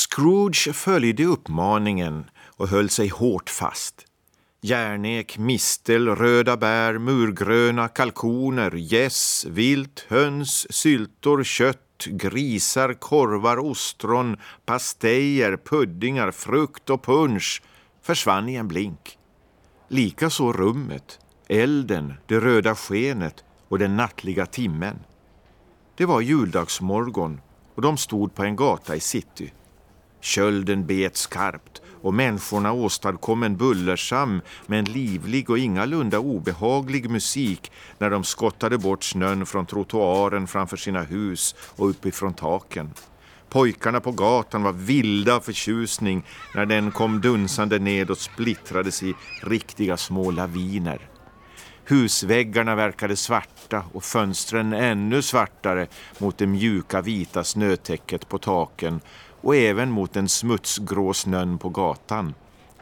Scrooge följde uppmaningen och höll sig hårt fast. Järnek, mistel, röda bär, murgröna, kalkoner, gäss, vilt, höns, syltor, kött, grisar, korvar, ostron, pastejer, puddingar, frukt och punsch försvann i en blink. Likaså rummet, elden, det röda skenet och den nattliga timmen. Det var juldagsmorgon och de stod på en gata i city. Kölden bet skarpt och människorna åstadkom en bullersam men livlig och ingalunda obehaglig musik när de skottade bort snön från trottoaren framför sina hus och uppifrån taken. Pojkarna på gatan var vilda av förtjusning när den kom dunsande ned och splittrades i riktiga små laviner. Husväggarna verkade svarta och fönstren ännu svartare mot det mjuka vita snötäcket på taken och även mot den smutsgrå snön på gatan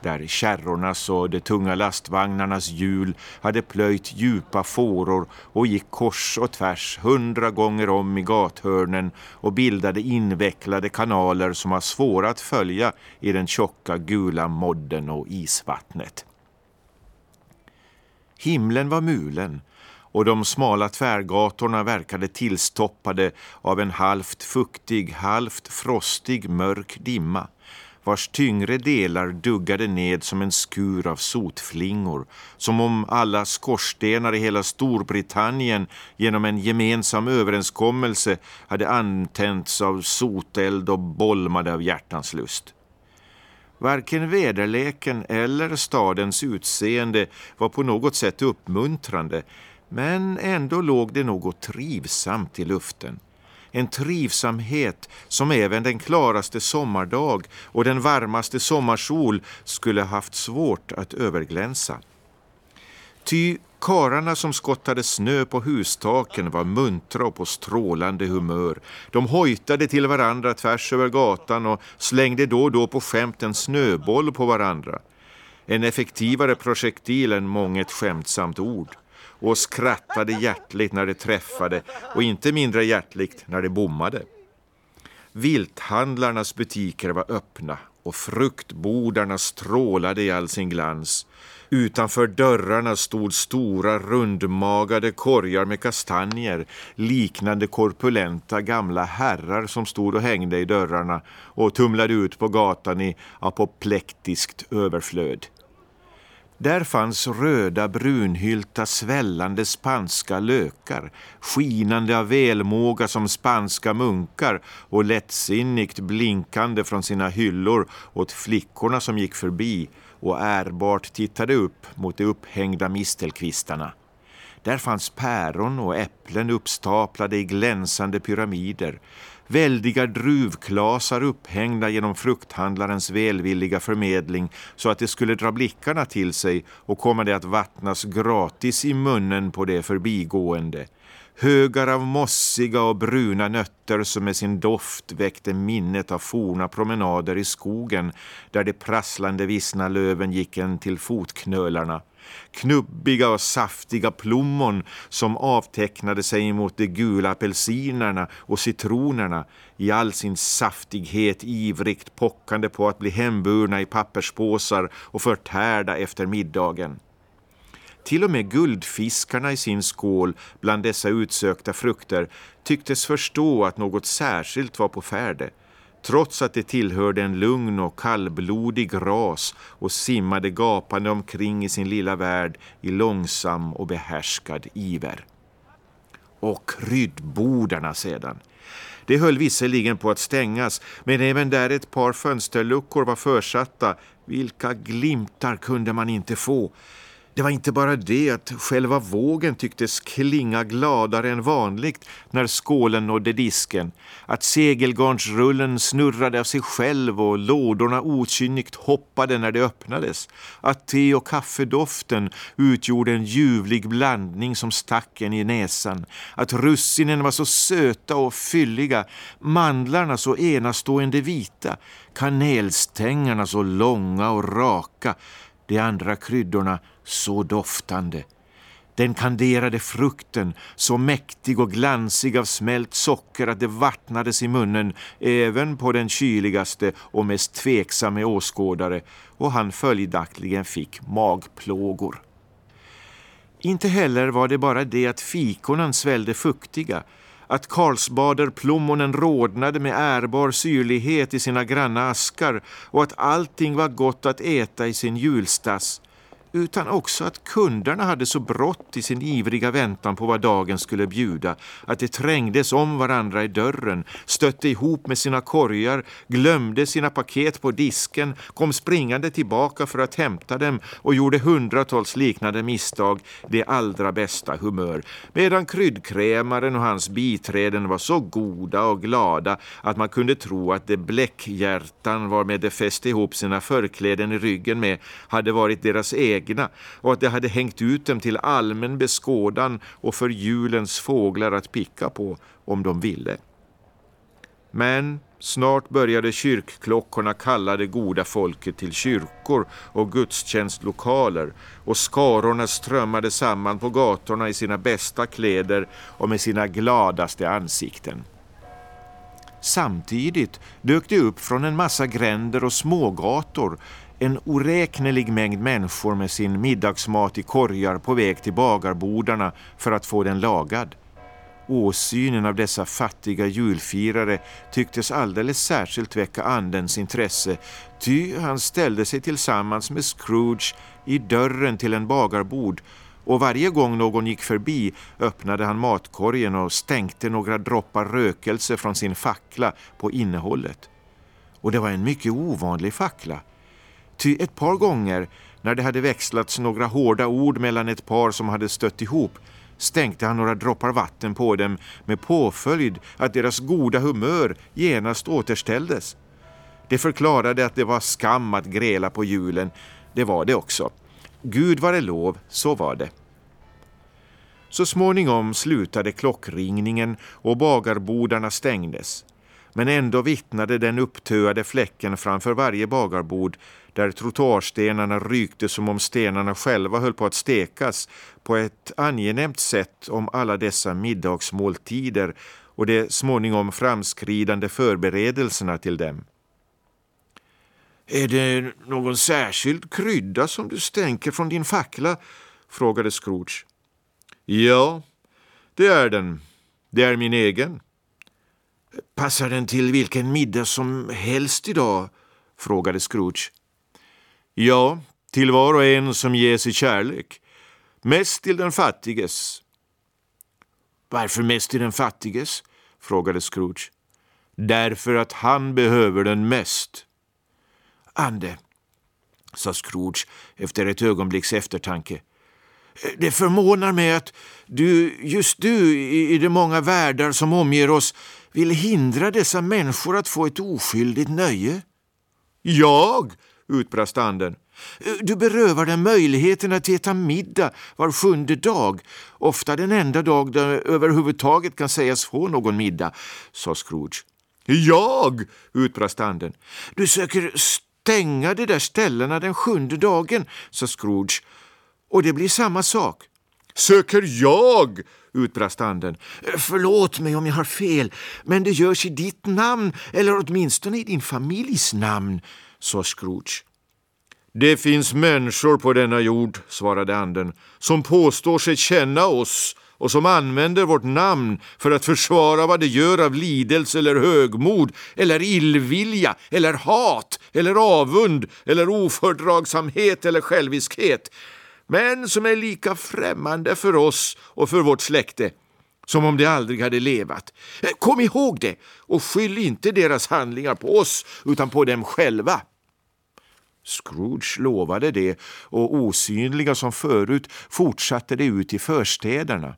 där kärrornas och de tunga lastvagnarnas hjul hade plöjt djupa fåror och gick kors och tvärs hundra gånger om i gathörnen och bildade invecklade kanaler som var svåra att följa i den tjocka gula modden och isvattnet. Himlen var mulen och de smala tvärgatorna verkade tillstoppade av en halvt fuktig, halvt frostig mörk dimma vars tyngre delar duggade ned som en skur av sotflingor som om alla skorstenar i hela Storbritannien genom en gemensam överenskommelse hade antänts av soteld och bolmade av hjärtans lust. Varken väderleken eller stadens utseende var på något sätt uppmuntrande men ändå låg det något trivsamt i luften. En trivsamhet som även den klaraste sommardag och den varmaste sommarsol skulle haft svårt att överglänsa. Ty kararna som skottade snö på hustaken var muntra och på strålande humör. De hojtade till varandra tvärs över gatan och slängde då och då på skämt en snöboll på varandra. En effektivare projektil än månget skämtsamt ord och skrattade hjärtligt när det träffade och inte mindre hjärtligt när det bommade. Vilthandlarnas butiker var öppna och fruktbodarna strålade i all sin glans. Utanför dörrarna stod stora rundmagade korgar med kastanjer liknande korpulenta gamla herrar som stod och hängde i dörrarna och tumlade ut på gatan i apoplektiskt överflöd. Där fanns röda brunhylta svällande spanska lökar, skinande av välmåga som spanska munkar och lättsinnigt blinkande från sina hyllor åt flickorna som gick förbi och ärbart tittade upp mot de upphängda mistelkvistarna. Där fanns päron och äpplen uppstaplade i glänsande pyramider, väldiga druvklasar upphängda genom frukthandlarens välvilliga förmedling så att det skulle dra blickarna till sig och komma det att vattnas gratis i munnen på det förbigående. Högar av mossiga och bruna nötter som med sin doft väckte minnet av forna promenader i skogen där de prasslande vissna löven gick en till fotknölarna knubbiga och saftiga plommon som avtecknade sig mot de gula apelsinerna och citronerna i all sin saftighet ivrigt pockande på att bli hemburna i papperspåsar och förtärda efter middagen. Till och med guldfiskarna i sin skål bland dessa utsökta frukter tycktes förstå att något särskilt var på färde trots att det tillhörde en lugn och kallblodig ras och simmade gapande omkring i sin lilla värld i långsam och behärskad iver. Och kryddbodarna sedan. Det höll visserligen på att stängas, men även där ett par fönsterluckor var försatta. Vilka glimtar kunde man inte få? Det var inte bara det att själva vågen tycktes klinga gladare än vanligt när skålen nådde disken, att segelgarnsrullen snurrade av sig själv och lådorna okynnigt hoppade när de öppnades, att te och kaffedoften utgjorde en ljuvlig blandning som stack en i näsan, att russinen var så söta och fylliga, mandlarna så enastående vita, kanelstängerna så långa och raka, de andra kryddorna så doftande. Den kanderade frukten, så mäktig och glansig av smält socker att det vattnades i munnen även på den kyligaste och mest tveksamme åskådare och han följaktligen fick magplågor. Inte heller var det bara det att fikonen svällde fuktiga, att Karlsbaderplommonen rodnade med ärbar syrlighet i sina granna askar och att allting var gott att äta i sin julstass utan också att kunderna hade så brått i sin ivriga väntan på vad dagen skulle bjuda att de trängdes om varandra i dörren, stötte ihop med sina korgar, glömde sina paket på disken, kom springande tillbaka för att hämta dem och gjorde hundratals liknande misstag det allra bästa humör, medan kryddkrämaren och hans biträden var så goda och glada att man kunde tro att det bläckhjärtan varmed de fäste ihop sina förkläden i ryggen med hade varit deras egen egna och att de hade hängt ut dem till allmän beskådan och för julens fåglar att picka på om de ville. Men snart började kyrkklockorna kalla det goda folket till kyrkor och gudstjänstlokaler och skarorna strömmade samman på gatorna i sina bästa kläder och med sina gladaste ansikten. Samtidigt dök det upp från en massa gränder och smågator en oräknelig mängd människor med sin middagsmat i korgar på väg till bagarbodarna för att få den lagad. Åsynen av dessa fattiga julfirare tycktes alldeles särskilt väcka andens intresse ty han ställde sig tillsammans med Scrooge i dörren till en bagarbod och varje gång någon gick förbi öppnade han matkorgen och stänkte några droppar rökelse från sin fackla på innehållet. Och det var en mycket ovanlig fackla. Ty ett par gånger när det hade växlats några hårda ord mellan ett par som hade stött ihop stänkte han några droppar vatten på dem med påföljd att deras goda humör genast återställdes. Det förklarade att det var skam att gräla på julen. Det var det också. Gud var det lov, så var det. Så småningom slutade klockringningen och bagarbodarna stängdes. Men ändå vittnade den upptöade fläcken framför varje bagarbord där trottoarstenarna rykte som om stenarna själva höll på att stekas på ett angenämt sätt om alla dessa middagsmåltider och de småningom framskridande förberedelserna till dem. Är det någon särskild krydda som du stänker från din fackla? frågade Scrooge. Ja, det är den. Det är min egen. Passar den till vilken middag som helst idag? frågade Scrooge. Ja, till var och en som ges i kärlek. Mest till den fattiges. Varför mest till den fattiges? frågade Scrooge. Därför att han behöver den mest. Ande, sa Scrooge efter ett ögonblicks eftertanke. Det förvånar mig att du, just du, i de många världar som omger oss vill hindra dessa människor att få ett oskyldigt nöje. Jag? utbrast anden. Du berövar dem möjligheten att äta middag var sjunde dag, ofta den enda dag de överhuvudtaget kan sägas få någon middag, sa Scrooge. Jag? utbrast anden. Du söker stänga de där ställena den sjunde dagen, sa Scrooge. Och det blir samma sak. Söker jag? utbrast anden. Förlåt mig om jag har fel, men det görs i ditt namn, eller åtminstone i din familjs namn, sa Scrooge. Det finns människor på denna jord, svarade anden, som påstår sig känna oss och som använder vårt namn för att försvara vad det gör av lidelse eller högmod eller illvilja eller hat eller avund eller ofördragsamhet eller själviskhet men som är lika främmande för oss och för vårt släkte som om de aldrig hade levat. Eh, kom ihåg det och skyll inte deras handlingar på oss utan på dem själva. Scrooge lovade det och osynliga som förut fortsatte det ut i förstäderna.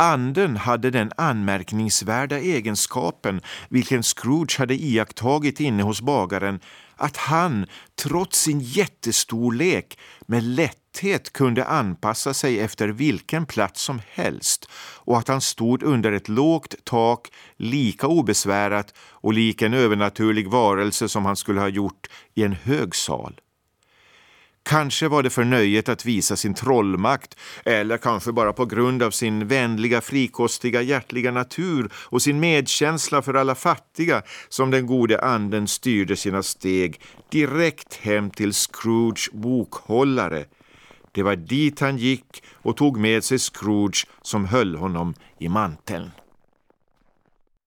Anden hade den anmärkningsvärda egenskapen, vilken Scrooge hade iakttagit inne hos bagaren, att han, trots sin jättestorlek, med lätthet kunde anpassa sig efter vilken plats som helst och att han stod under ett lågt tak lika obesvärat och lik en övernaturlig varelse som han skulle ha gjort i en hög sal. Kanske var det för nöjet att visa sin trollmakt eller kanske bara på grund av sin vänliga, frikostiga, hjärtliga natur och sin medkänsla för alla fattiga som den gode anden styrde sina steg direkt hem till Scrooge bokhållare. Det var dit han gick och tog med sig Scrooge som höll honom i manteln.